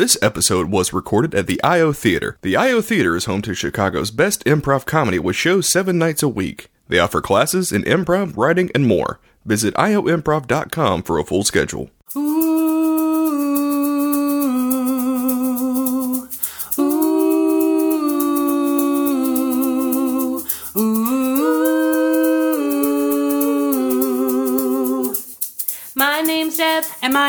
This episode was recorded at the IO Theater. The IO Theater is home to Chicago's best improv comedy with shows seven nights a week. They offer classes in improv, writing, and more. Visit ioimprov.com for a full schedule. Ooh,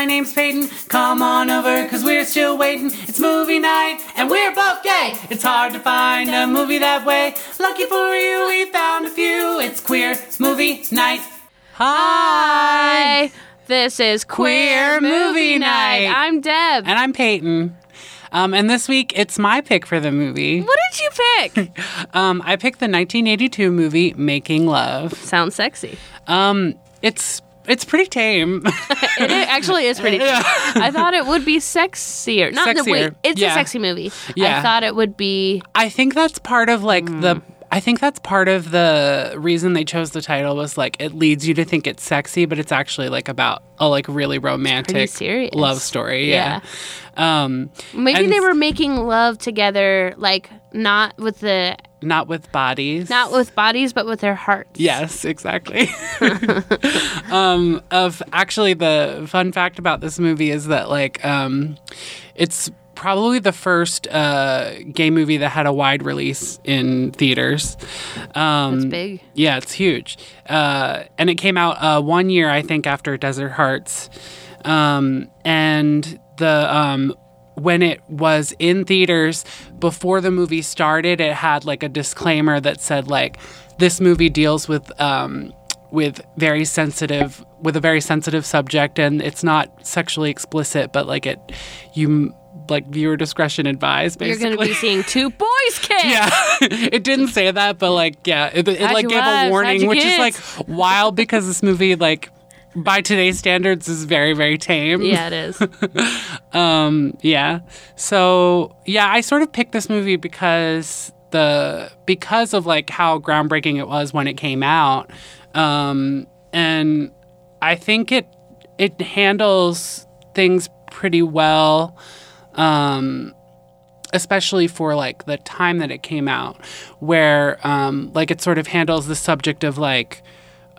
my name's Peyton. Come on over, cause we're still waiting. It's movie night, and we're both gay. It's hard to find a movie that way. Lucky for you, we found a few. It's queer movie night. Hi! Hi, this is Queer Queer, Movie Night. I'm Deb. And I'm Peyton. Um, and this week, it's my pick for the movie. what did you pick? Um, I picked the 1982 movie Making Love. Sounds sexy. Um, it's it's pretty tame. It actually is pretty. Tame. I thought it would be sexier. Not the wait. Sexier. It's Yeah. a sexy movie. Yeah. I thought it would be. I think that's part of like Hmm. the. I think that's part of the reason they chose the title was like it leads you to think it's sexy, but it's actually like about a like really romantic love story. Yeah. Um, Maybe And- they were making love together, like not with the not with bodies. not with bodies, but with their hearts. Yes, exactly. um, of actually, the fun fact about this movie is that like um, it's probably the first uh, gay movie that had a wide release in theaters. Um, That's big. Yeah, it's huge. Uh, and it came out uh, one year, I think, after Desert Hearts. Um, and the um, when it was in theaters before the movie started, it had like a disclaimer that said like this movie deals with um, with very sensitive with a very sensitive subject, and it's not sexually explicit, but like it you like viewer discretion advised. Basically, you're going to be seeing two boys kiss. Yeah, it didn't say that, but like, yeah, it, it like gave a warning, which is like wild because this movie, like, by today's standards, is very, very tame. Yeah, it is. Um. Yeah. So yeah, I sort of picked this movie because the because of like how groundbreaking it was when it came out, um, and I think it it handles things pretty well. Um, especially for like the time that it came out where um like it sort of handles the subject of like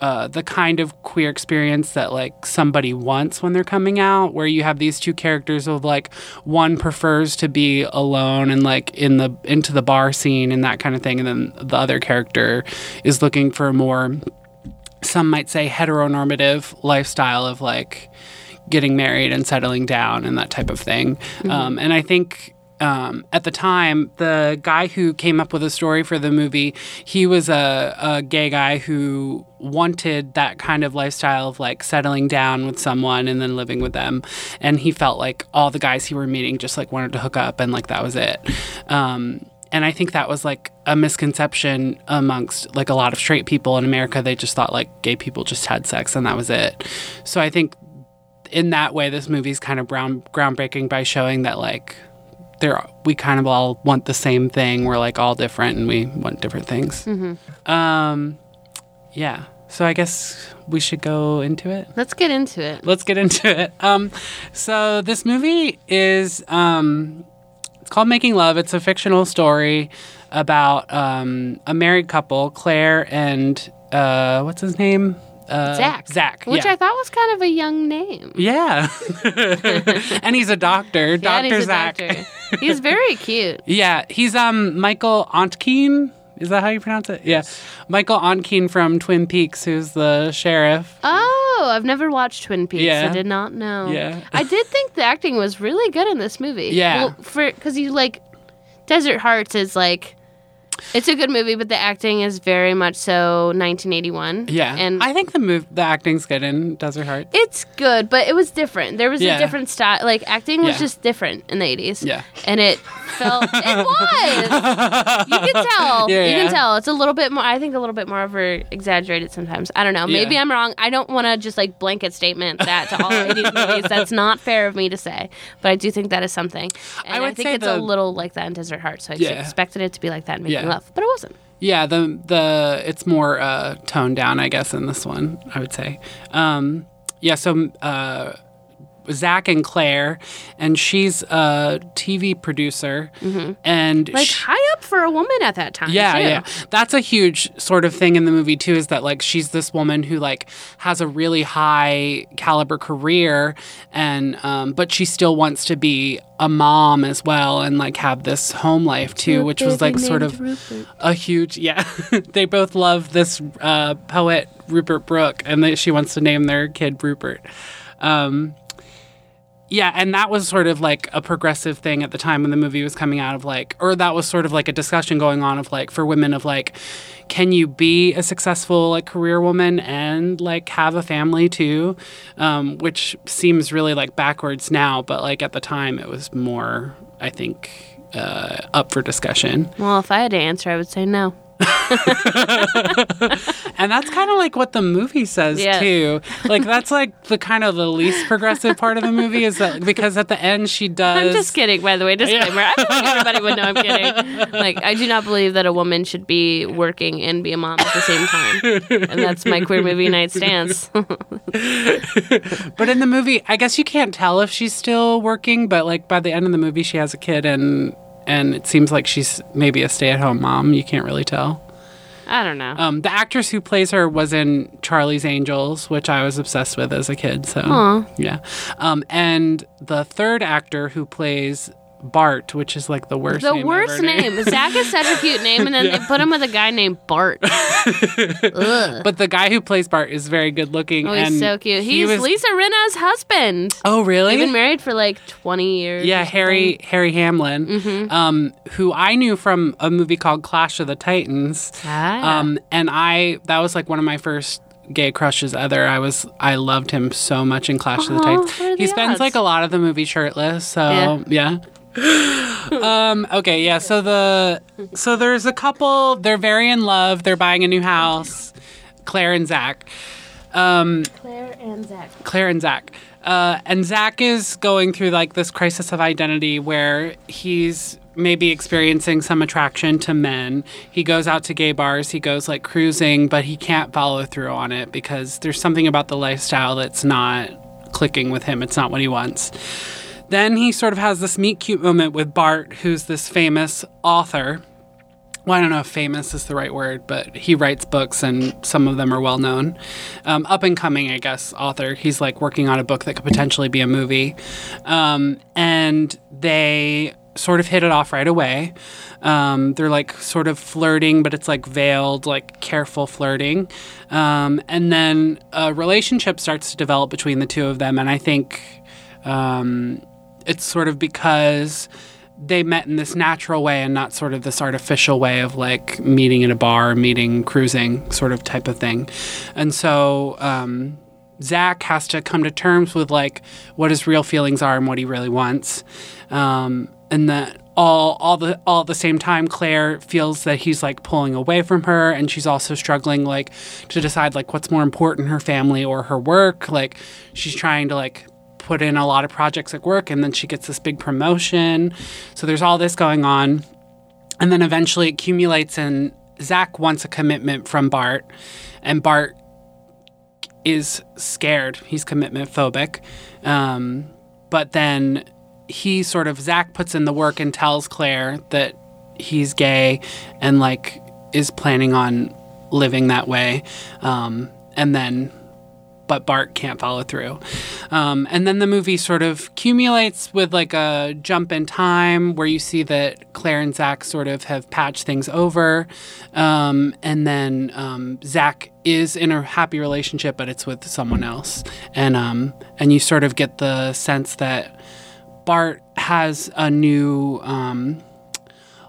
uh, the kind of queer experience that like somebody wants when they're coming out where you have these two characters of like one prefers to be alone and like in the into the bar scene and that kind of thing and then the other character is looking for a more some might say heteronormative lifestyle of like getting married and settling down and that type of thing. Um, and I think um, at the time, the guy who came up with a story for the movie, he was a, a gay guy who wanted that kind of lifestyle of like settling down with someone and then living with them. And he felt like all the guys he were meeting just like wanted to hook up and like that was it. Um, and I think that was like a misconception amongst like a lot of straight people in America. They just thought like gay people just had sex and that was it. So I think in that way, this movie's kind of brown, groundbreaking by showing that like there we kind of all want the same thing. We're like all different and we want different things. Um, yeah. So I guess we should go into it Let's get into it. let's get into it. Um, so this movie is um, it's called Making Love. It's a fictional story about um, a married couple, Claire and uh, what's his name? Uh, Zach. Zach. Which yeah. I thought was kind of a young name. yeah. and he's a doctor, Yeah, Doctor and he's Zach. doctor. He's very cute. Yeah, he's um Michael Ontkean. Is that how you pronounce it? Yeah, Michael Ontkean from Twin Peaks, who's the sheriff. Oh, I've never watched Twin Peaks. Yeah. I did not know. Yeah. I did think the acting was really good in this movie. Yeah. Well, for because you like Desert Hearts is like it's a good movie, but the acting is very much so 1981. Yeah, and I think the move the acting's good in Desert Heart. it's good, but it was different. There was Yeah. a different style. Like acting was Yeah. just different in the 80s. Yeah. and it felt it was. You can tell. Yeah, you can tell. It's a little bit more. I think a little bit more over exaggerated sometimes. I don't know. Maybe. I'm wrong. I don't want to just like blanket statement that to all 80s movies. That's not fair of me to say. But I do think that is something. And I, would think it's the- a little like that in Desert Heart. So I expected it to be like that in Making Love, but it wasn't. Yeah, the the it's more uh, toned down, I guess, in this one. I would say. Um, yeah, so uh, Zach and Claire, and she's a TV producer, and Like she- high for a woman at that time. yeah, too. yeah. That's a huge sort of thing in the movie too is that like she's this woman who like has a really high caliber career and um but she still wants to be a mom as well and like have this home life too, which was like sort of a huge yeah. they both love this uh poet Rupert Brooke and they, she wants to name their kid Rupert. Um yeah, and that was sort of like a progressive thing at the time when the movie was coming out of like, or that was sort of like a discussion going on of like for women of like, can you be a successful like career woman and like have a family too? Um, which seems really like backwards now, but like at the time it was more, I think, uh, up for discussion. Well, if I had to answer, I would say no. And that's kind of like what the movie says Yeah. too. Like that's like the kind of the least progressive part of the movie is that because at the end she does. I'm just kidding, by the way. Disclaimer. I feel like everybody would know I'm kidding. Like, I do not believe that a woman should be working and be a mom at the same time. And that's my queer movie night stance. But in the movie, I guess you can't tell if she's still working, but like by the end of the movie she has a kid and and it seems like she's maybe a stay-at-home mom. You can't really tell. I don't know. Um, the actress who plays her was in Charlie's Angels, which I was obsessed with as a kid. So Aw. yeah. Um, and the third actor who plays Bart, which is like the worst. the name worst name. Zach is such a cute name, and then they put him with a guy named Bart. But the guy who plays Bart is very good looking. Oh, and he's so cute. he He's was- Lisa Rinna's husband. Oh, really? They've been married for like 20 years. Yeah, Harry Harry Hamlin, Mm-hmm. um, who I knew from a movie called Clash of the Titans. Ah. Um, and I that was like one of my first gay crushes other I was I loved him so much in Clash of the Titans. He spends odds? like a lot of the movie shirtless, so yeah. Um okay yeah so the so there's a couple they're very in love they're buying a new house claire and zach um Claire and Zach. Claire and Zach. Uh, and Zach is going through like this crisis of identity where he's maybe experiencing some attraction to men. He goes out to gay bars, he goes like cruising, but he can't follow through on it because there's something about the lifestyle that's not clicking with him. It's not what he wants. Then he sort of has this meet cute moment with Bart, who's this famous author well, I don't know if famous is the right word, but he writes books and some of them are well known. Um, up and coming, I guess, author. He's like working on a book that could potentially be a movie. Um, and they sort of hit it off right away. Um, they're like sort of flirting, but it's like veiled, like careful flirting. Um, and then a relationship starts to develop between the two of them. And I think um, it's sort of because they met in this natural way and not sort of this artificial way of like meeting in a bar, meeting, cruising, sort of type of thing. And so um, Zach has to come to terms with like what his real feelings are and what he really wants. Um, and that all all the all at the same time Claire feels that he's like pulling away from her and she's also struggling like to decide like what's more important her family or her work like she's trying to like put in a lot of projects at work and then she gets this big promotion. So there's all this going on. And then eventually it accumulates and Zach wants a commitment from Bart and Bart is scared. He's commitment phobic. Um, but then he sort of, Zach puts in the work and tells Claire that he's gay and like is planning on living that way. Um, and then but Bart can't follow through. Um, and then the movie sort of accumulates with like a jump in time where you see that Claire and Zach sort of have patched things over. Um, and then um, Zach is in a happy relationship, but it's with someone else. And, um, and you sort of get the sense that Bart has a new um,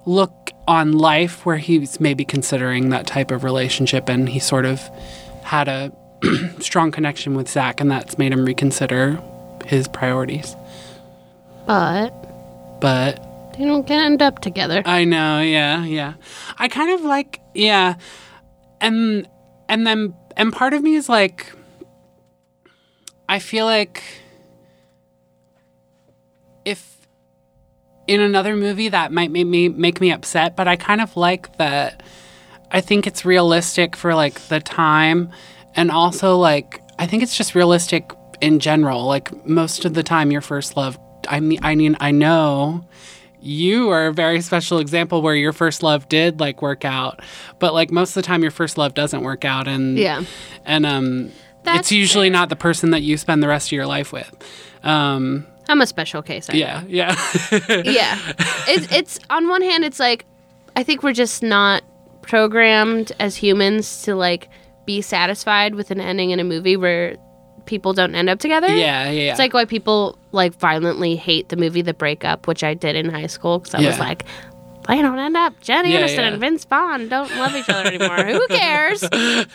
look on life where he's maybe considering that type of relationship and he sort of had a strong connection with Zach, and that's made him reconsider his priorities. But But they don't get end up together. I know, yeah, yeah. I kind of like, yeah, and and then and part of me is like, I feel like if in another movie that might make me make me upset, but I kind of like that. I think it's realistic for like the time, and also like I think it's just realistic in general. Like most of the time, your first love. I mean, I mean, I know you are a very special example where your first love did like work out, but like most of the time, your first love doesn't work out, and Yeah. and um, That's it's usually fair. not the person that you spend the rest of your life with. Um, I'm a special case. I know. yeah, yeah, yeah. It's it's on one hand, it's like I think we're just not programmed as humans to like be satisfied with an ending in a movie where people don't end up together. yeah, yeah. It's like why people like violently hate the movie The Breakup, which I did in high school because I was like, they don't end up. Jenny Yeah, Aniston yeah. and Vince Vaughn don't love each other anymore. Who cares?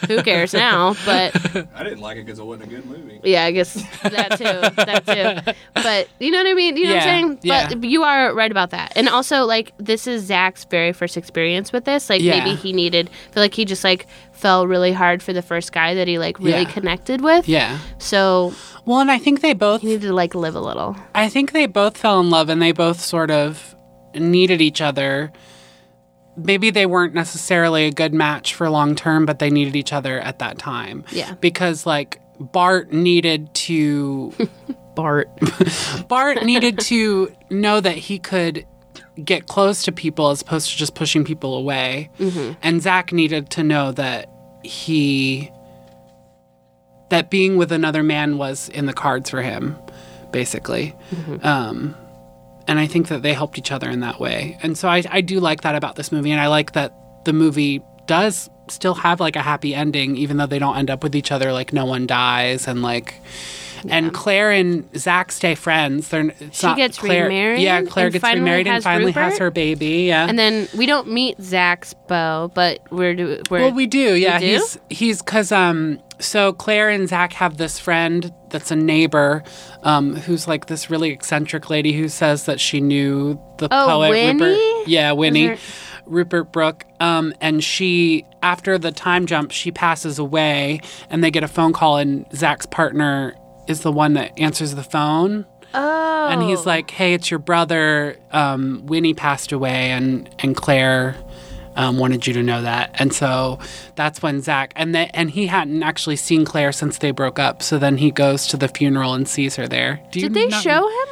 Who cares now? But I didn't like it because it wasn't a good movie. yeah, I guess that too. That too. But you know what I mean? You know what I'm saying? yeah. But you are right about that. And also, like, this is Zach's very first experience with this. Like, Yeah. maybe he needed, I feel like he just, like, fell really hard for the first guy that he, like, really Yeah. connected with. yeah. So Well, and I think they both needed to, like, live a little. I think they both fell in love and they both sort of needed each other. Maybe they weren't necessarily a good match for long term, but they needed each other at that time. Yeah. Because like Bart needed to Bart. Bart needed to know that he could get close to people as opposed to just pushing people away. And Zach needed to know that he that being with another man was in the cards for him, basically. Um, and I think that they helped each other in that way. And so I, I do like that about this movie, and I like that the movie does still have like a happy ending, even though they don't end up with each other. Like no one dies, and like. And Claire and Zach stay friends. They're it's She gets Claire, remarried Yeah, Claire gets remarried and finally has her baby. Yeah, And then we don't meet Zach's beau, but we're we're Well, we do. Yeah, do? he's he's because um. So Claire and Zach have this friend that's a neighbor, um, who's like this really eccentric lady who says that she knew the Oh, poet Winnie? Rupert. Yeah, Winnie. her- Rupert Brooke. Um, and she after the time jump, she passes away, and they get a phone call, and Zach's partner is the one that answers the phone. oh And he's like, "Hey, it's your brother. Um, Winnie passed away, and and Claire um, wanted you to know that." And so that's when Zach and the, and he hadn't actually seen Claire since they broke up. So then he goes to the funeral and sees her there. Do you did they not- show him?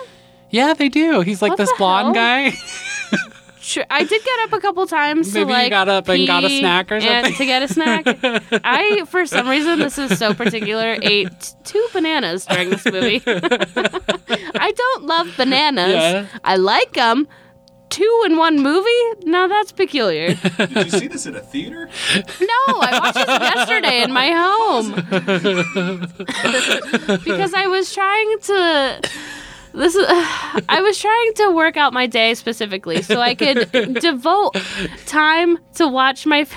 Yeah, they do. He's like What this blonde hell? guy. Sure, I did get up a couple times Maybe to you like got up and got a pee snack or and- something. to get a snack. I, for some reason, this is so particular. Ate two bananas during this movie. I don't love bananas. Yeah. I like them. Two in one movie? Now that's peculiar. Did you see this at a theater? No, I watched this yesterday in my home because I was trying to. This is. I was trying to work out my day specifically so I could devote time to watch my.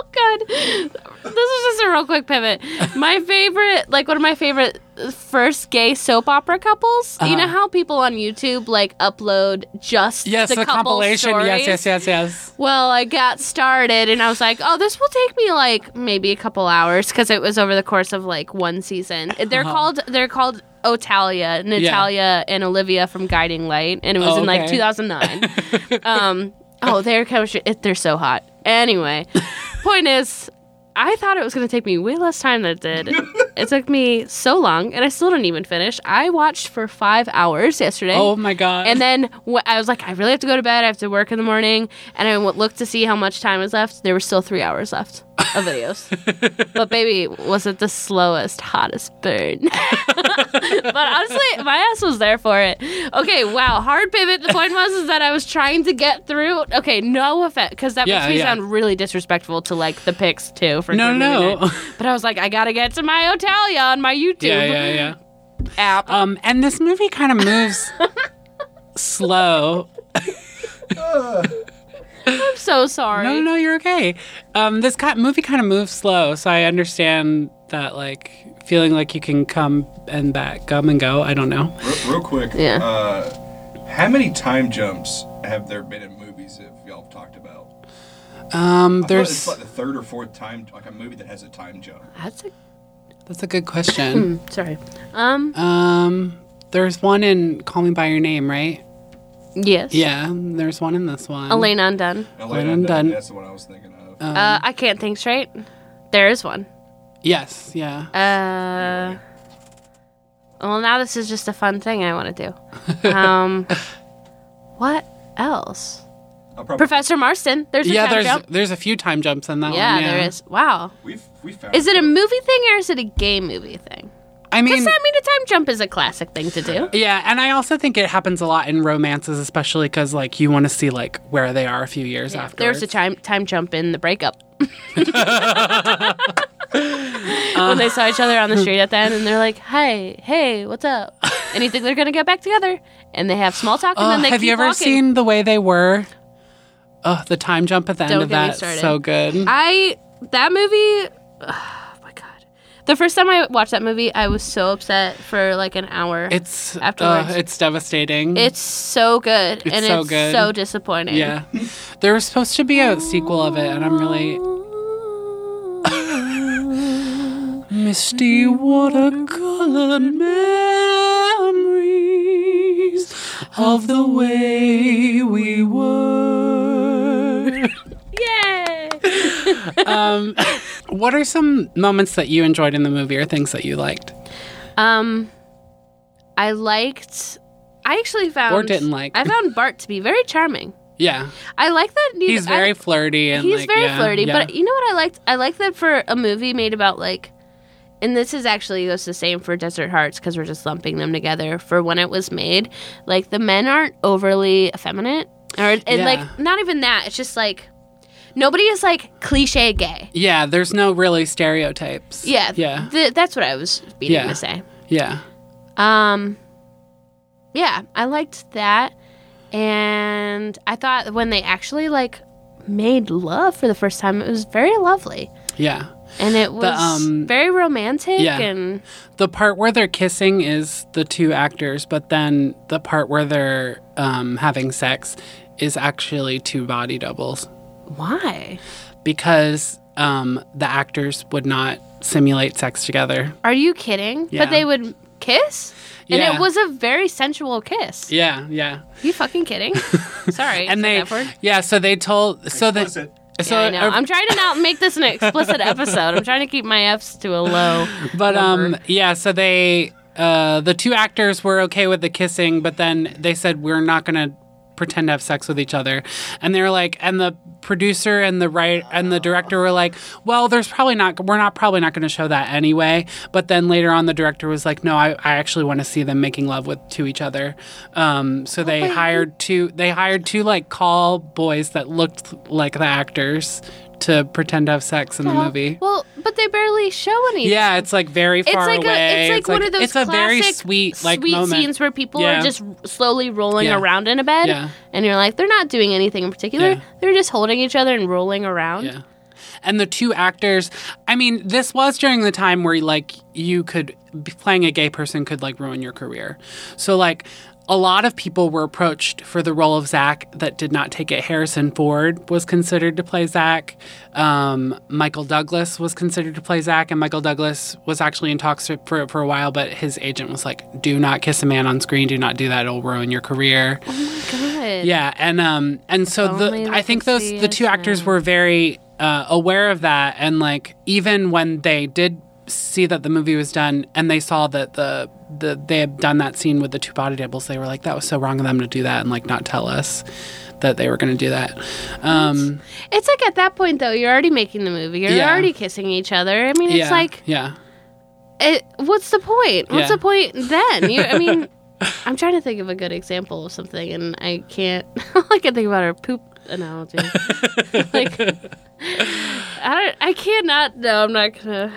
Oh God, this is just a real quick pivot. My favorite, like one of my favorite first gay soap opera couples. You know how people on YouTube like upload just yes, the, the, compilation. stories? Yes, yes, yes, yes. Well, I got started and I was like, oh, this will take me like maybe a couple hours because it was over the course of like one season. They're Uh-huh. called they're called Otalia, Natalia and Olivia from Guiding Light, and it was Oh, in like okay. 2009. um, oh, they're chemistry. It, they're so hot. Anyway, point is. I thought it was going to take me way less time than it did. it took me so long, and I still didn't even finish. I watched for five hours yesterday. Oh my god. And then wh- I was like, I really have to go to bed. I have to work in the morning. And I w- looked to see how much time was left. There were still three hours left of videos. but baby, was it the slowest, hottest burn? but honestly, my ass was there for it. Okay, wow, hard pivot. The point was is that I was trying to get through. Okay, no effect, because that Yeah, makes me yeah. sound really disrespectful to like the pics too. For No, Queer no. But I was like, I gotta get to my Otalia on my YouTube yeah, yeah, yeah. app. Um, and this movie kind of moves slow. I'm so sorry. No, no, you're okay. Um, this ki- movie kind of moves slow, so I understand that, like, feeling like you can come and back, come and go. I don't know. Real, real quick. Yeah. Uh, how many time jumps have there been in movies that y'all have talked about? Um, I there's it's like the third or fourth time, like a movie that has a time jump. That's a that's a good question. sorry. Um. um, there's one in Call Me by Your Name, right? Yes. Yeah, there's one in this one. Elena Undone. Elena I'm That's the one I was thinking of. Um, Uh, I can't think straight. There is one. yes, yeah. Uh, Well, now this is just a fun thing I want to do. Um, what else? Professor Marston. There's a yeah, time there's jump. there's a few time jumps in that Yeah, one. Yeah, there is. Wow. we've we found. Is it a movie thing or is it a gay movie thing? I mean, that mean a time jump is a classic thing to do? yeah, and I also think it happens a lot in romances, especially because like you want to see like where they are a few years Yeah, after. There's a time time jump in the breakup. when they saw each other on the street at the end, and they're like, "Hey, hey, what's up?" And you think they're gonna get back together, and they have small talk, and then they have you ever walking. seen the way they were? Oh, the time jump at the Don't end of that so good. I that movie. The first time I watched that movie, I was so upset for like an hour. It's Afterwards. uh, it's devastating. it's so good, It's and so it's good. so disappointing. yeah. There was supposed to be a sequel of it, and I'm really misty watercolor memories of the way we were. Yay! um, what are some moments that you enjoyed in the movie, or things that you liked Um, I liked. I actually found or didn't like? I found Bart to be very charming. yeah, I like that. neither- he's very I, flirty and he's like, very yeah, flirty. yeah. But you know what I liked? I like that for a movie made about like, and this is actually goes the same for Desert Hearts because we're just lumping them together. For when it was made, like the men aren't overly effeminate, or and Yeah. like not even that. It's just like nobody is like cliche gay. yeah, there's no really stereotypes. Yeah, yeah, th- that's what I was meaning Yeah. to say. yeah. Um, yeah, I liked that, and I thought when they actually like made love for the first time, it was very lovely, Yeah. and it was um, very romantic. yeah. And The part where they're kissing is the two actors, but then the part where they're um, having sex is actually two body doubles why because um, the actors would not simulate sex together. are you kidding? Yeah. But they would kiss, and Yeah. it was a very sensual kiss. Yeah, yeah. you fucking kidding? Sorry, And they, yeah. So they told, so that, Explicit. so yeah, I know. uh, I'm trying to not make this an explicit episode. I'm trying to keep my F's to a low. But um yeah, so they uh the two actors were okay with the kissing, but then they said we're not going to pretend to have sex with each other. And they're like and the producer and the right and the director were like, "Well, there's probably not we're not probably not going to show that anyway." But then later on the director was like, "No, I, I actually want to see them making love with to each other." Um so they hired two they hired two like call boys that looked like the actors to pretend to have sex in the movie. Well, but they barely show anything. Yeah, it's like very It's far like away. a, it's like one of those It's a very classic sweet like sweet moment. scenes where people Yeah. are just slowly rolling Yeah. around in a bed, Yeah. and you're like, they're not doing anything in particular. They're just holding each other and rolling around. Yeah. And the two actors, I mean, this was during the time where like you could playing a gay person could like ruin your career. So like a lot of people were approached for the role of Zach that did not take it. Harrison Ford was considered to play Zach. Um, Michael Douglas was considered to play Zach, and Michael Douglas was actually in talks for for a while, but his agent was like, "Do not kiss a man on screen. Do not do that. It'll ruin your career." Good. Yeah, and um, and so the the I think those the two actors were very uh, aware of that, and like even when they did see that the movie was done, and they saw that the the they had done that scene with the two body doubles, they were like, that was so wrong of them to do that, and like not tell us that they were going to do that. Um, It's like at that point though, you're already making the movie. You're Yeah. already kissing each other. I mean, it's yeah, like, yeah, it, what's the point? What's Yeah. the point then? You, I mean, I'm trying to think of a good example of something, and I can't. All I can think about are poop analogy. like, I don't. I cannot. No, I'm not gonna.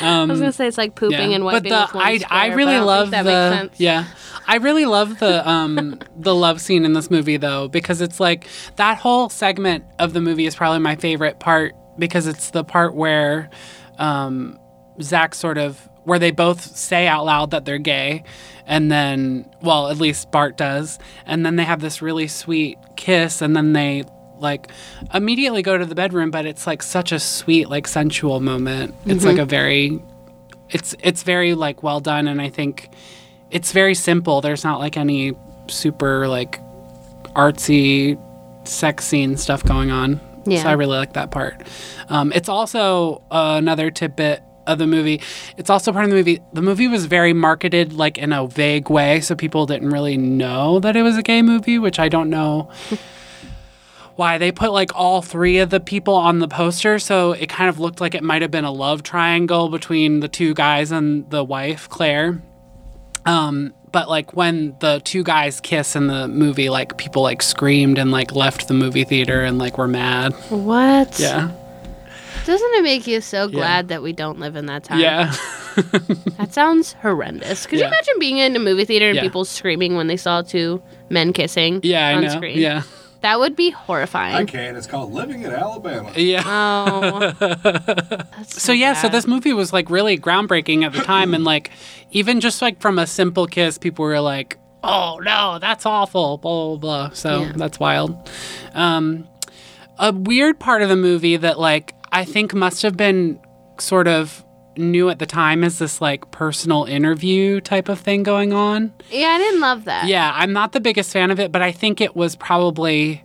I was gonna say it's like pooping and wiping. But with the I square, I really don't love the yeah. I really love the um the love scene in this movie though because it's like that whole segment of the movie is probably my favorite part because it's the part where um Zach sort of where they both say out loud that they're gay and then well at least Bart does and then they have this really sweet kiss and then they like immediately go to the bedroom but it's like such a sweet like sensual moment it's like a very it's it's very like well done and i think it's very simple there's not like any super like artsy sex scene stuff going on Yeah. so i really like that part um, it's also uh, another tidbit of the movie. It's also part of the movie. The movie was very marketed like in a vague way, so people didn't really know that it was a gay movie, which I don't know why they put like all three of the people on the poster so it kind of looked like it might have been a love triangle between the two guys and the wife claire um but like when the two guys kiss in the movie like people like screamed and like left the movie theater and like were mad What? yeah Doesn't it make you so glad that we don't live in that time? yeah That sounds horrendous. Could Yeah. you imagine being in a movie theater and Yeah. people screaming when they saw two men kissing yeah i on know screen? yeah That would be horrifying. I horrifying. can. It's called Living in Alabama. yeah Oh. That's So yeah, so this movie was like really groundbreaking at the time, and like even just like from a simple kiss, people were like, "Oh no, that's awful," blah blah blah. So Yeah. that's wild. Um, a weird part of the movie that like I think must have been sort of new at the time is this like personal interview type of thing going on. Yeah, I didn't love that. Yeah, I'm not the biggest fan of it, but I think it was probably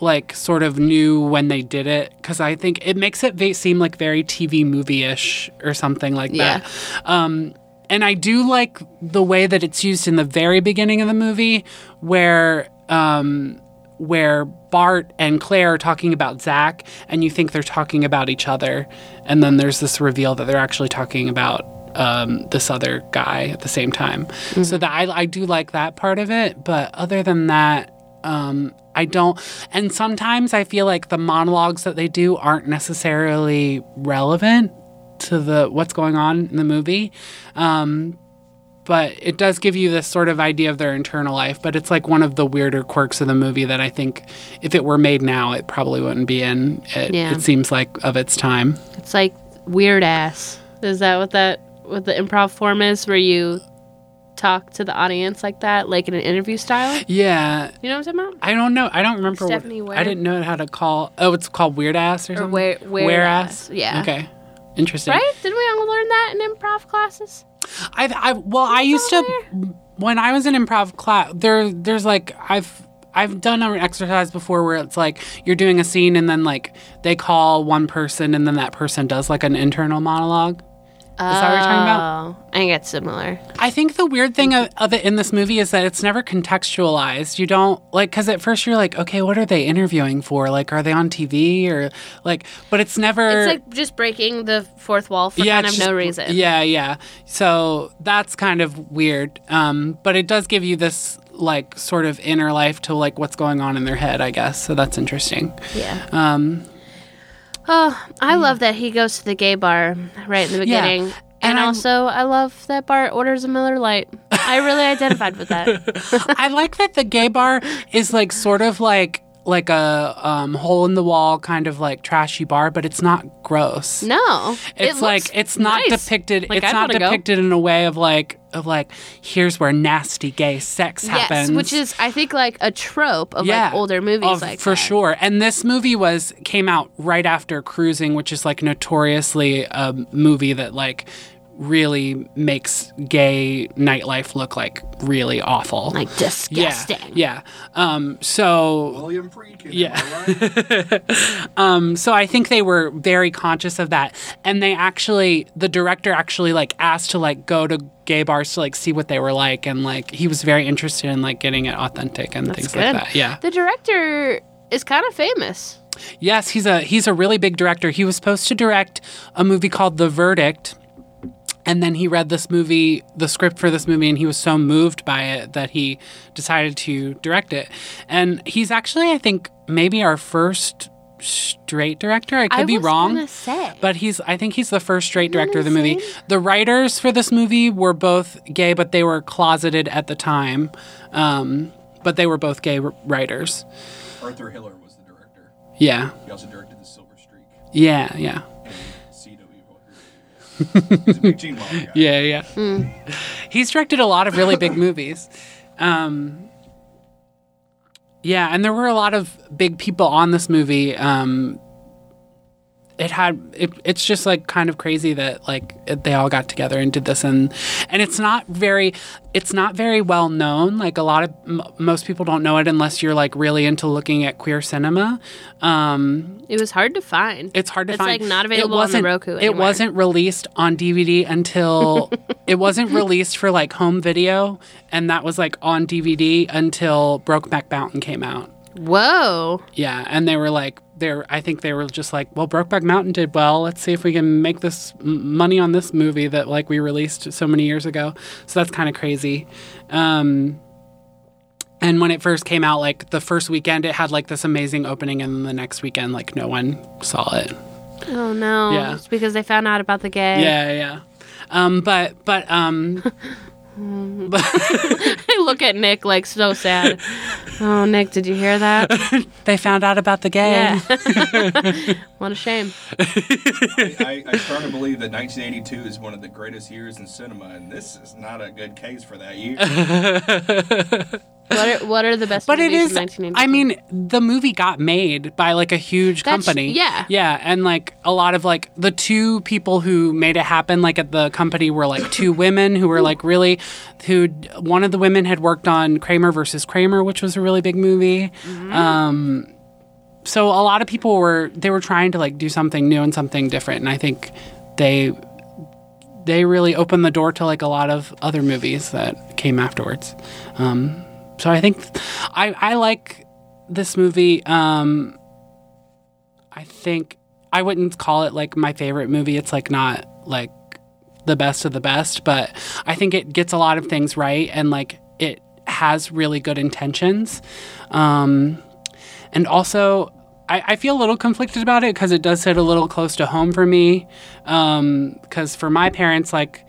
like sort of new when they did it because I think it makes it ve- seem like very TV movie ish or something like Yeah. that. Um, and I do like the way that it's used in the very beginning of the movie where. Um, where Bart and Claire are talking about Zach, and you think they're talking about each other, and then there's this reveal that they're actually talking about um, this other guy at the same time. So that I, I do like that part of it, but other than that, um, I don't. And sometimes I feel like the monologues that they do aren't necessarily relevant to the what's going on in the movie. Um, but it does give you this sort of idea of their internal life. But it's like one of the weirder quirks of the movie that I think if it were made now, it probably wouldn't be in. It, Yeah. it seems like of its time. It's like weird ass. Is that what that what the improv form is where you talk to the audience like that, like in an interview style? Yeah. You know what I'm talking about? I don't know. I don't remember. Stephanie what, Ware? I didn't know how to call. Oh, it's called weird ass or, something. where- where ass, yeah. Okay. Interesting. Right? Didn't we all learn that in improv classes? I've, I well, I used to when I was in improv class. There, there's like I've I've done an exercise before where it's like you're doing a scene and then like they call one person and then that person does like an internal monologue. Is that what you're talking about? Oh, I think it's similar. I think the weird thing of, of it in this movie is that it's never contextualized. You don't like because at first you're like, okay, what are they interviewing for? Like, are they on TV or like? But it's never. It's like just breaking the fourth wall for kind it's of no reason. Yeah, yeah. So that's kind of weird. Um, but it does give you this like sort of inner life to like what's going on in their head, I guess. So that's interesting. Yeah. Um, Oh, I mm. love that he goes to the gay bar right in the Yeah. beginning. And And, I'm- also, I love that Bart orders a Miller Lite. I really identified with that. I like that the gay bar is like sort of like like a um, hole in the wall kind of like trashy bar, but it's not gross. No, it It's like looks it's not nice. depicted. Like, it's I'd not wanna go. depicted in a way of like of like here's where nasty gay sex happens. Which is I think like a trope of yeah, like older movies of- like for that. sure. And this movie was came out right after Cruising, which is like notoriously a movie that like really makes gay nightlife look like really awful. Like disgusting. Yeah, yeah. Um, so William Friedkin. Yeah. I right? um, so I think they were very conscious of that, and they actually, the director actually like asked to like go to gay bars to like see what they were like, and like he was very interested in like getting it authentic and things good. like that. Yeah. The director is kind of famous. Yes, he's a he's a really big director. He was supposed to direct a movie called The Verdict. And then he read this movie, the script for this movie, and he was so moved by it that he decided to direct it. And he's actually, I think, maybe our first straight director. I could I be was wrong. say. But he's I think he's the first straight director of the movie. insane? The writers for this movie were both gay, but they were closeted at the time. Um, but they were both gay r- writers. Arthur Hiller was the director. Yeah. He also directed The Silver Streak Yeah, yeah. And CW. He's a big Gene Wilder guy. Yeah, yeah. He's directed a lot of really big movies. Um, yeah, and there were a lot of big people on this movie. Um, it had it, it's just like kind of crazy that like it, they all got together and did this. And and it's not very it's not very well known. Like a lot of m- most people don't know it unless you're like really into looking at queer cinema. Um It was hard to find. it's hard to It's, find. like, not It available on Roku it wasn't released on dvd until it wasn't released for like home video. And that was like on dvd until brokeback mountain came out. Whoa. yeah, and they were like, they're. I think they were just like, well, Brokeback Mountain did well. Let's see if we can make this m- money on this movie that like we released so many years ago. So that's kind of crazy. Um, and when it first came out, like the first weekend, it had like this amazing opening, and then the next weekend, like no one saw it. Oh no. Yeah. It's because they found out about the gay. Yeah, yeah. Um, but but um, Um, I look at Nick like so sad. oh, Nick, did you hear that? they found out about the gay. Yeah. what a shame. I, I to believe that 1982 is one of the greatest years in cinema, and this is not a good case for that year. What are, what are the best But it is. from 1982? I mean, the movie got made by like a huge That's- company. yeah. yeah, and like a lot of like the two people who made it happen, like at the company, were like two women who were like really, who one of the women had worked on Kramer versus Kramer, which was a really big movie. Mm-hmm. Um, so a lot of people were they were trying to like do something new and something different, and I think they they really opened the door to like a lot of other movies that came afterwards. Um, so I think I I like this movie. Um, I think I wouldn't call it like my favorite movie. It's like not like the best of the best, but I think it gets a lot of things right and like it has really good intentions. Um, and also, I, I feel a little conflicted about it because it does sit a little close to home for me. Because for my parents, like,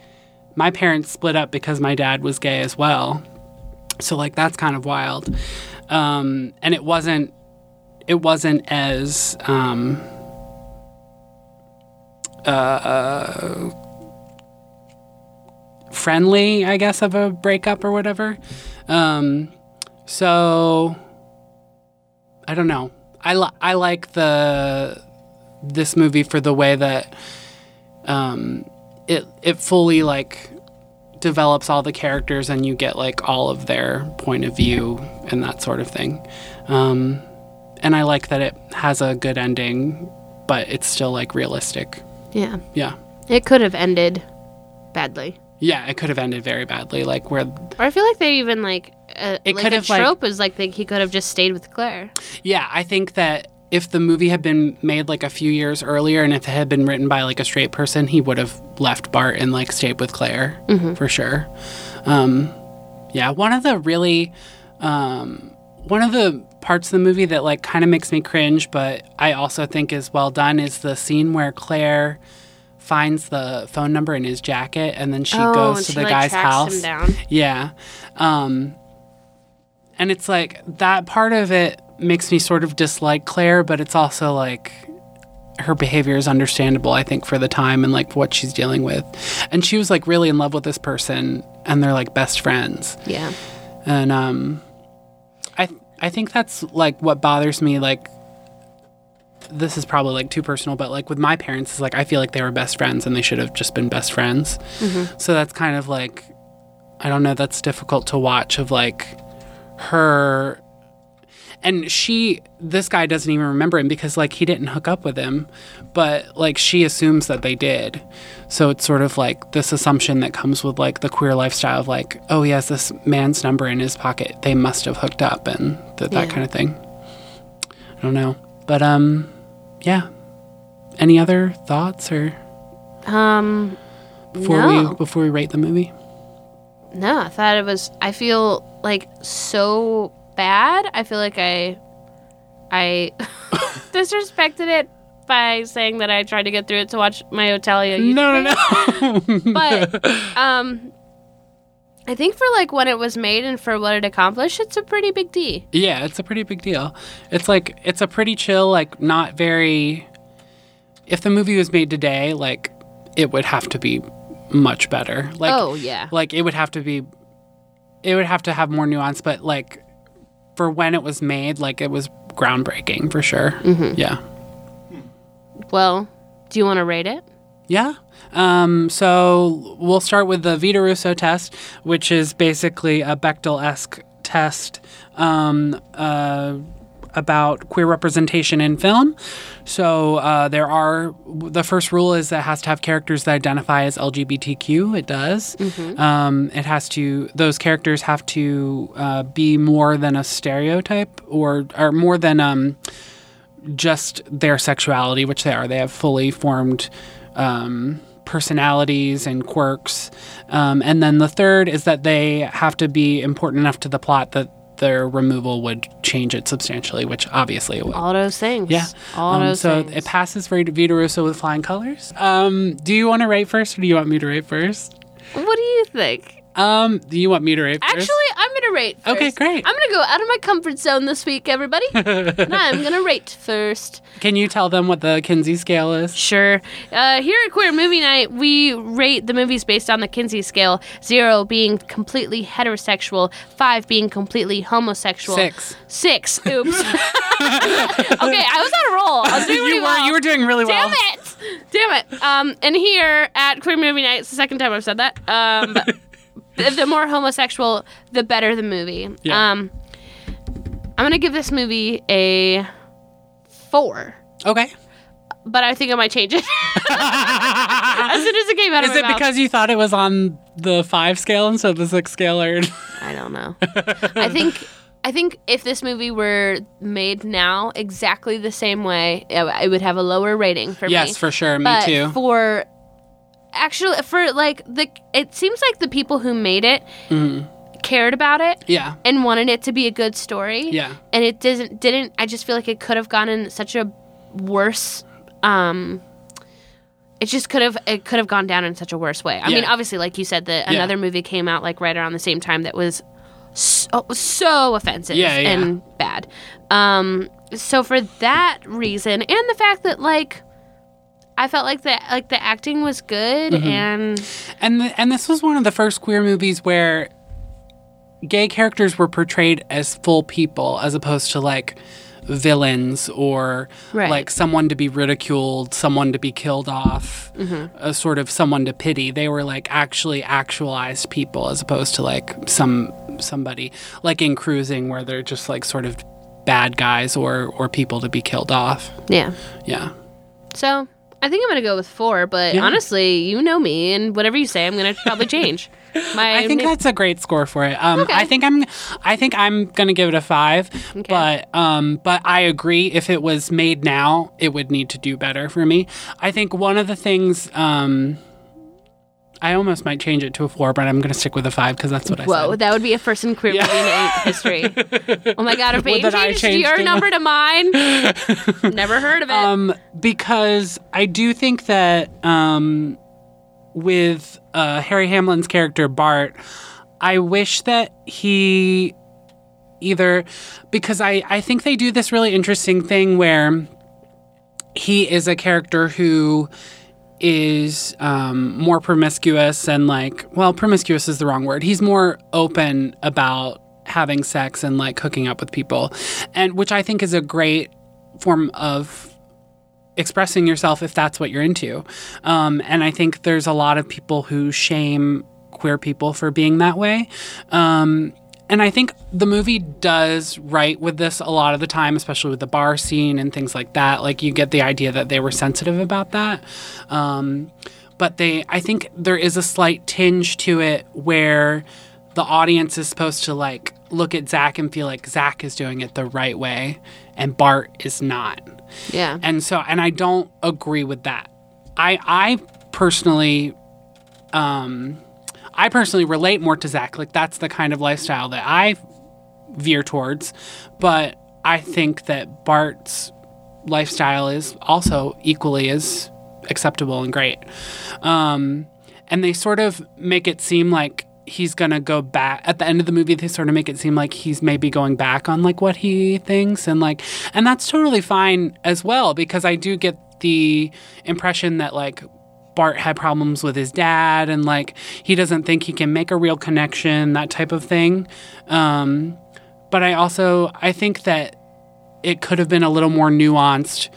my parents split up because my dad was gay as well. So, like, that's kind of wild. Um, and it wasn't, it wasn't as, um, uh, friendly, I guess, of a breakup or whatever. Um, so I don't know. I li- I like the this movie for the way that um, it it fully like develops all the characters and you get like all of their point of view and that sort of thing. Um, and I like that it has a good ending, but it's still like realistic. yeah. Yeah. It could have ended badly. Yeah, it could have ended very badly, like where Or I feel like they even like uh, It like could a have, like- trope is like they, he could have just stayed with Claire. Yeah, I think that if the movie had been made like a few years earlier and if it had been written by like a straight person, he would have left Bart and like stayed with Claire for sure. Um, yeah, one of the really, um, one of the parts of the movie that like kind of makes me cringe, but I also think is well done is the scene where Claire finds the phone number in his jacket and then she oh, goes to she, the like, guy's house. Yeah. Um, and it's like that part of it makes me sort of dislike Claire, but it's also like her behavior is understandable, I think, for the time and like what she's dealing with. And she was like really in love with this person and they're like best friends. Yeah. And um I I think that's like what bothers me like this is probably like too personal, but like with my parents, is like I feel like they were best friends and they should have just been best friends. So that's kind of like, I don't know, that's difficult to watch of like her. And she, this guy doesn't even remember him because like he didn't hook up with him, but like she assumes that they did. So it's sort of like this assumption that comes with like the queer lifestyle of like, oh, he has this man's number in his pocket. They must have hooked up and th- that Yeah. kind of thing. I don't know. But um yeah. Any other thoughts or Um. before no. we before we rate the movie? No, I thought it was. I feel like so bad. I feel like I, I disrespected it by saying that I tried to get through it to watch my Otalia. YouTube No, no, no. but um I think for like when it was made and for what it accomplished, it's a pretty big D. yeah, it's a pretty big deal. It's like it's a pretty chill, like not very. If the movie was made today, like it would have to be much better. Like oh yeah. like it would have to be it would have to have more nuance but like for when it was made like it was groundbreaking for sure Mm-hmm. yeah Well, Do you want to rate it? Yeah. Um, so we'll start with the Vito Russo test, which is basically a Bechdel esque test um, uh, about queer representation in film. So uh, there are the first rule is that it has to have characters that identify as LGBTQ. It does. Um, it has to. Those characters have to uh, be more than a stereotype, or or more than um, just their sexuality, which they are. They have fully formed um, personalities and quirks. Um, and then the third is that they have to be important enough to the plot that their removal would change it substantially, which obviously it will. All those things. Yeah. All Um, those so things. it passes for Vito Russo with flying colors. Um, do you want to write first or do you want me to write first? what do you think? Um, do you want me to rate first? Actually, I'm gonna rate. First. Okay, great. I'm gonna go out of my comfort zone this week, everybody. and I'm gonna rate first. Can you tell them what the Kinsey scale is? Sure. Uh, here at Queer Movie Night, we rate the movies based on the Kinsey scale. Zero being completely heterosexual, five being completely homosexual. Six. Six. Oops. okay, I was on a roll. I was doing really you were well. you were doing really Damn well. Damn it! Damn it! Um, and here at Queer Movie Night, it's the second time I've said that. Um, the, the more homosexual, the better the movie. Yeah. Um, I'm gonna give this movie a four, Okay. but I think I might change it as soon as it came out of Is my it mouth. because you thought it was on the five scale and so the six scale? Or I don't know. I think. I think if this movie were made now exactly the same way, it, it would have a lower rating for me. yes, for sure. Me but too. for actually for like the it seems like the people who made it cared about it yeah. and wanted it to be a good story Yeah. and it doesn't didn't i just feel like it could have gone in such a worse um it just could have it could have gone down in such a worse way i mean obviously like you said that another movie came out like right around the same time that was so, so offensive Yeah, yeah. and bad um so for that reason and the fact that like I felt like the like the acting was good Mm-hmm. and And th- and this was one of the first queer movies where gay characters were portrayed as full people as opposed to like villains or Right. like someone to be ridiculed, someone to be killed off, Mm-hmm. a sort of someone to pity. They were like actually actualized people as opposed to like some somebody like in cruising where they're just like sort of bad guys or or people to be killed off. yeah. Yeah. So I think I'm gonna go with four, but Yeah. honestly, you know me, and whatever you say, I'm gonna probably change. My I think na- that's a great score for it. Um, Okay. I think I'm, I think I'm gonna give it a five. But um, but I agree. If it was made now, it would need to do better for me. I think one of the things, um, I almost might change it to a four, but I'm gonna stick with a five because that's what I Whoa, said. that would be a first in queer movie night history. Oh my god, if I changed your number to mine, never heard of it. Um, because I do think that um, with uh, Harry Hamlin's character Bart, I wish that he either because I I think they do this really interesting thing where he is a character who is um, more promiscuous and like well promiscuous is the wrong word. He's more open about having sex and like hooking up with people. And which i think is a great form of expressing yourself if that's what you're into. Um, and i think there's a lot of people who shame queer people for being that way. Um, and I think the movie does right with this a lot of the time, especially with the bar scene and things like that. Like you get the idea that they were sensitive about that. Um, but they, I think there is a slight tinge to it where the audience is supposed to like look at Zach and feel like Zach is doing it the right way and Bart is not. yeah. And so, and I don't agree with that. I, I personally, um, I personally relate more to Zach. Like that's the kind of lifestyle that I veer towards. But I think that Bart's lifestyle is also equally as acceptable and great. Um, and they sort of make it seem like he's gonna go back at the end of the movie they sort of make it seem like he's maybe going back on like what he thinks and like and that's totally fine as well because i do get the impression that like bart had problems with his dad and like he doesn't think he can make a real connection that type of thing. Um, but i also i think that it could have been a little more nuanced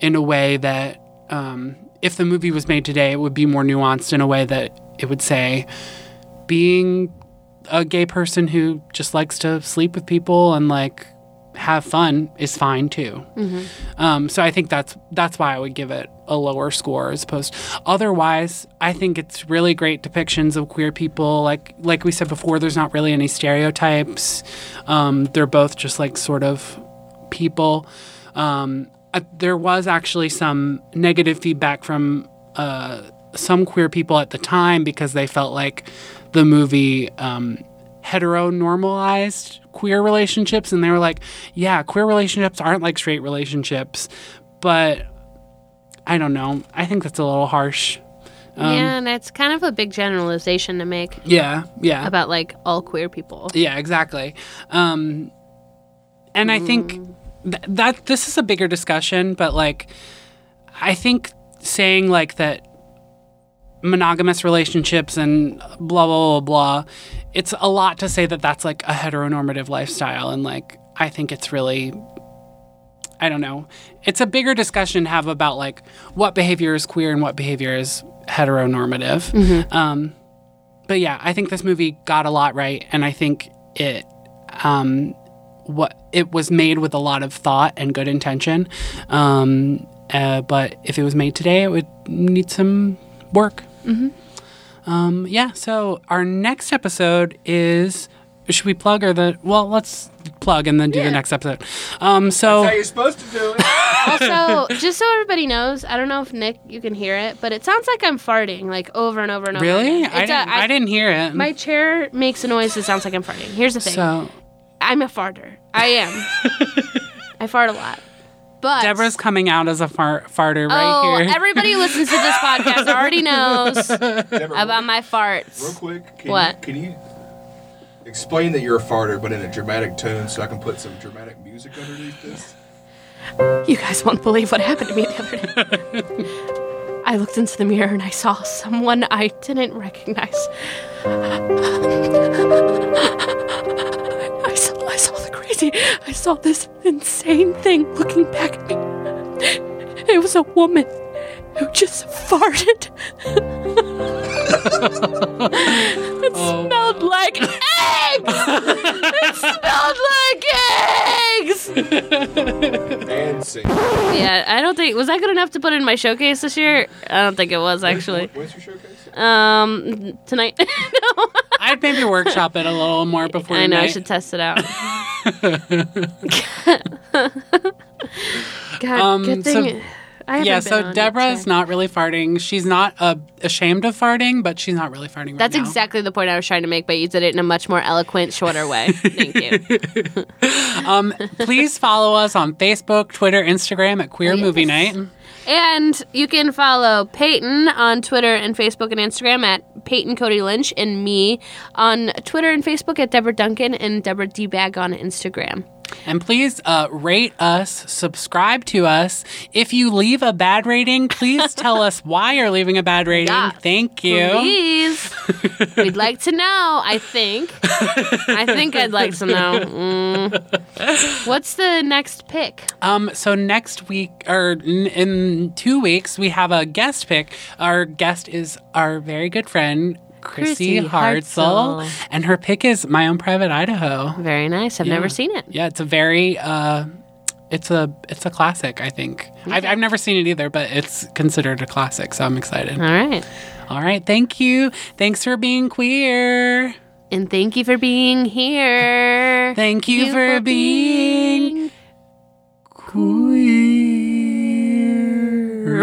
in a way that um, if the movie was made today, it would be more nuanced in a way that it would say, being a gay person who just likes to sleep with people and like have fun is fine too. Um, so I think that's that's why I would give it a lower score as opposed. Otherwise, I think it's really great depictions of queer people. Like like we said before, there's not really any stereotypes. Um, they're both just like sort of people. Um, uh, there was actually some negative feedback from uh, some queer people at the time because they felt like the movie um, heteronormalized queer relationships, and they were like, "Yeah, queer relationships aren't like straight relationships," but I don't know. I think that's a little harsh. Um, yeah, and it's kind of a big generalization to make Yeah, yeah. about like all queer people. Yeah, exactly. Um, and I think th- that this is a bigger discussion, but like, I think saying like that monogamous relationships and blah, blah, blah, blah, it's a lot to say that that's like a heteronormative lifestyle. And like, I think it's really, I don't know. It's a bigger discussion to have about like what behavior is queer and what behavior is heteronormative. Um, but yeah, I think this movie got a lot right, and I think it um, what it was made with a lot of thought and good intention. Um, uh, but if it was made today, it would need some work. Mm-hmm. Um, yeah. So our next episode is. Should we plug or the? Well, let's plug and then do the next episode. Um, so How you're supposed to do it? also, just so everybody knows, I don't know if Nick you can hear it, but it sounds like I'm farting like over and over and over. really, again. I didn't. do- I, didn't hear it. My chair makes a noise that sounds like I'm farting. Here's the thing. so I'm a farter. I am. I fart a lot. But Deborah's coming out as a fart, farter right Oh, here. everybody who listens to this podcast already knows Deborah, about my farts. Real quick, can What? You, can you explain that you're a farter, but in a dramatic tone, so I can put some dramatic music underneath this? You guys won't believe what happened to me the other day. I looked into the mirror and I saw someone I didn't recognize. I saw, the crazy. I saw this insane thing looking back at me. It was a woman who just farted. it oh. smelled like eggs. It smelled like eggs. And sing. Yeah, I don't think was that good enough to put in my showcase this year. I don't think it was actually. When's your showcase? Um, tonight. no, I'd maybe workshop it a little more before. I know I should test it out. God, Um, good so- thing. I Yeah, so on Deborah's yet. not really farting. She's not uh, ashamed of farting, but she's not really farting right That's now. exactly the point I was trying to make, but you did it in a much more eloquent, shorter way. Thank you. Um, please follow us on Facebook, Twitter, Instagram at Queer Movie Night. And you can follow Peyton on Twitter and Facebook and Instagram at Peyton Cody Lynch, and me on Twitter and Facebook at Deborah Duncan and Deborah D Bag on Instagram. And please uh, rate us, subscribe to us. If you leave a bad rating, please tell us why you're leaving a bad rating. Yeah. Thank you. Please. We'd like to know, I think. I think I'd like to know. Mm. What's the next pick? Um, so next week or in, in two weeks, we have a guest pick. Our guest is our very good friend. Chrissy, Chrissy Hartzell, Hartzell. and her pick is My Own Private Idaho. Very nice. I've Yeah. never seen it. Yeah, it's a very uh it's a it's a classic, I think. I've, I've never seen it either, but it's considered a classic, so I'm excited. All right. All right, thank you. Thanks for being queer. And thank you for being here. Thank you, for, being queer.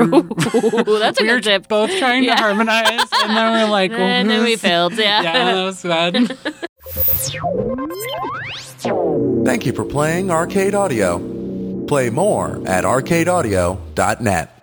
Mm. Ooh, that's a we were good tip. both trying Yeah. to harmonize, and then we're like, And then we failed. Yeah. Yeah, that was bad. Thank you for playing Arcade Audio. Play more at arcadeaudio.net.